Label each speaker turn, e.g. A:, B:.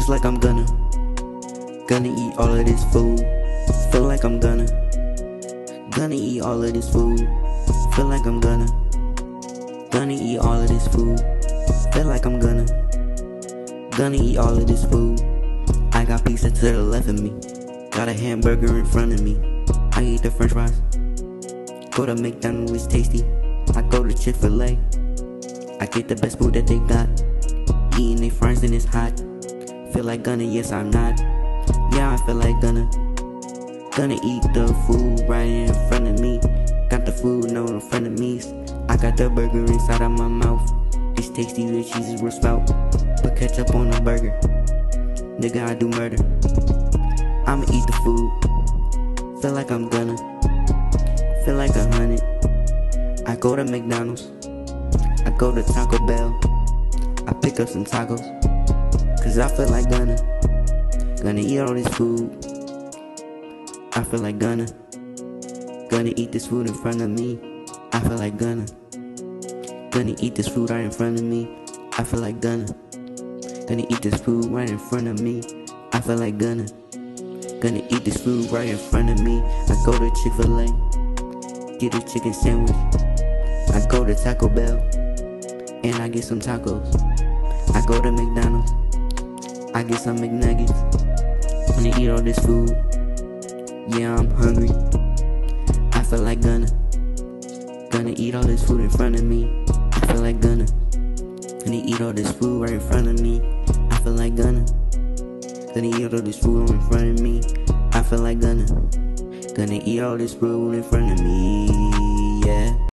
A: just like I'm gonna. Gonna eat all of this food. Feel like I'm gonna. Gonna eat all of this food. Feel like I'm gonna. Gonna eat all of this food. Feel like I'm gonna. Gonna eat all of this food. I got pizza to the left of me. Got a hamburger in front of me. I eat the french fries. Go to McDonald's, tasty. I go to Chick fil A. I get the best food that they got. Eating they fries and it's hot. Feel like gonna, yes, I'm not. Yeah, I feel like gonna. Gonna eat the food right in front of me. Got the food no in front of me. I got the burger inside of my mouth. It's tasty, the cheese is real spout. Put ketchup on the burger. Nigga, I do murder. I'ma eat the food. Feel like I'm gonna. Feel like a hundred. I go to McDonald's. I go to Taco Bell. I pick up some tacos. Cause I feel like gonna. Gonna eat all this food. I feel like gonna. Gonna eat this food in front of me. I feel like gonna. Gonna eat this food right in front of me. I feel like gonna. Gonna eat this food right in front of me. I feel like gonna. Gonna eat this food right in front of me. I go to Chick fil A. Get a chicken sandwich. I go to Taco Bell. And I get some tacos. I go to McDonald's. I get some McNuggets. Wanna eat all this food. Yeah, I'm hungry. I feel like gonna. Gonna eat all this food in front of me. I feel like gonna. Gonna eat all this food right in front of me. I feel like gonna. Gonna eat all this food in front of me. I feel like gonna. Gonna eat all this food in front of me. Yeah.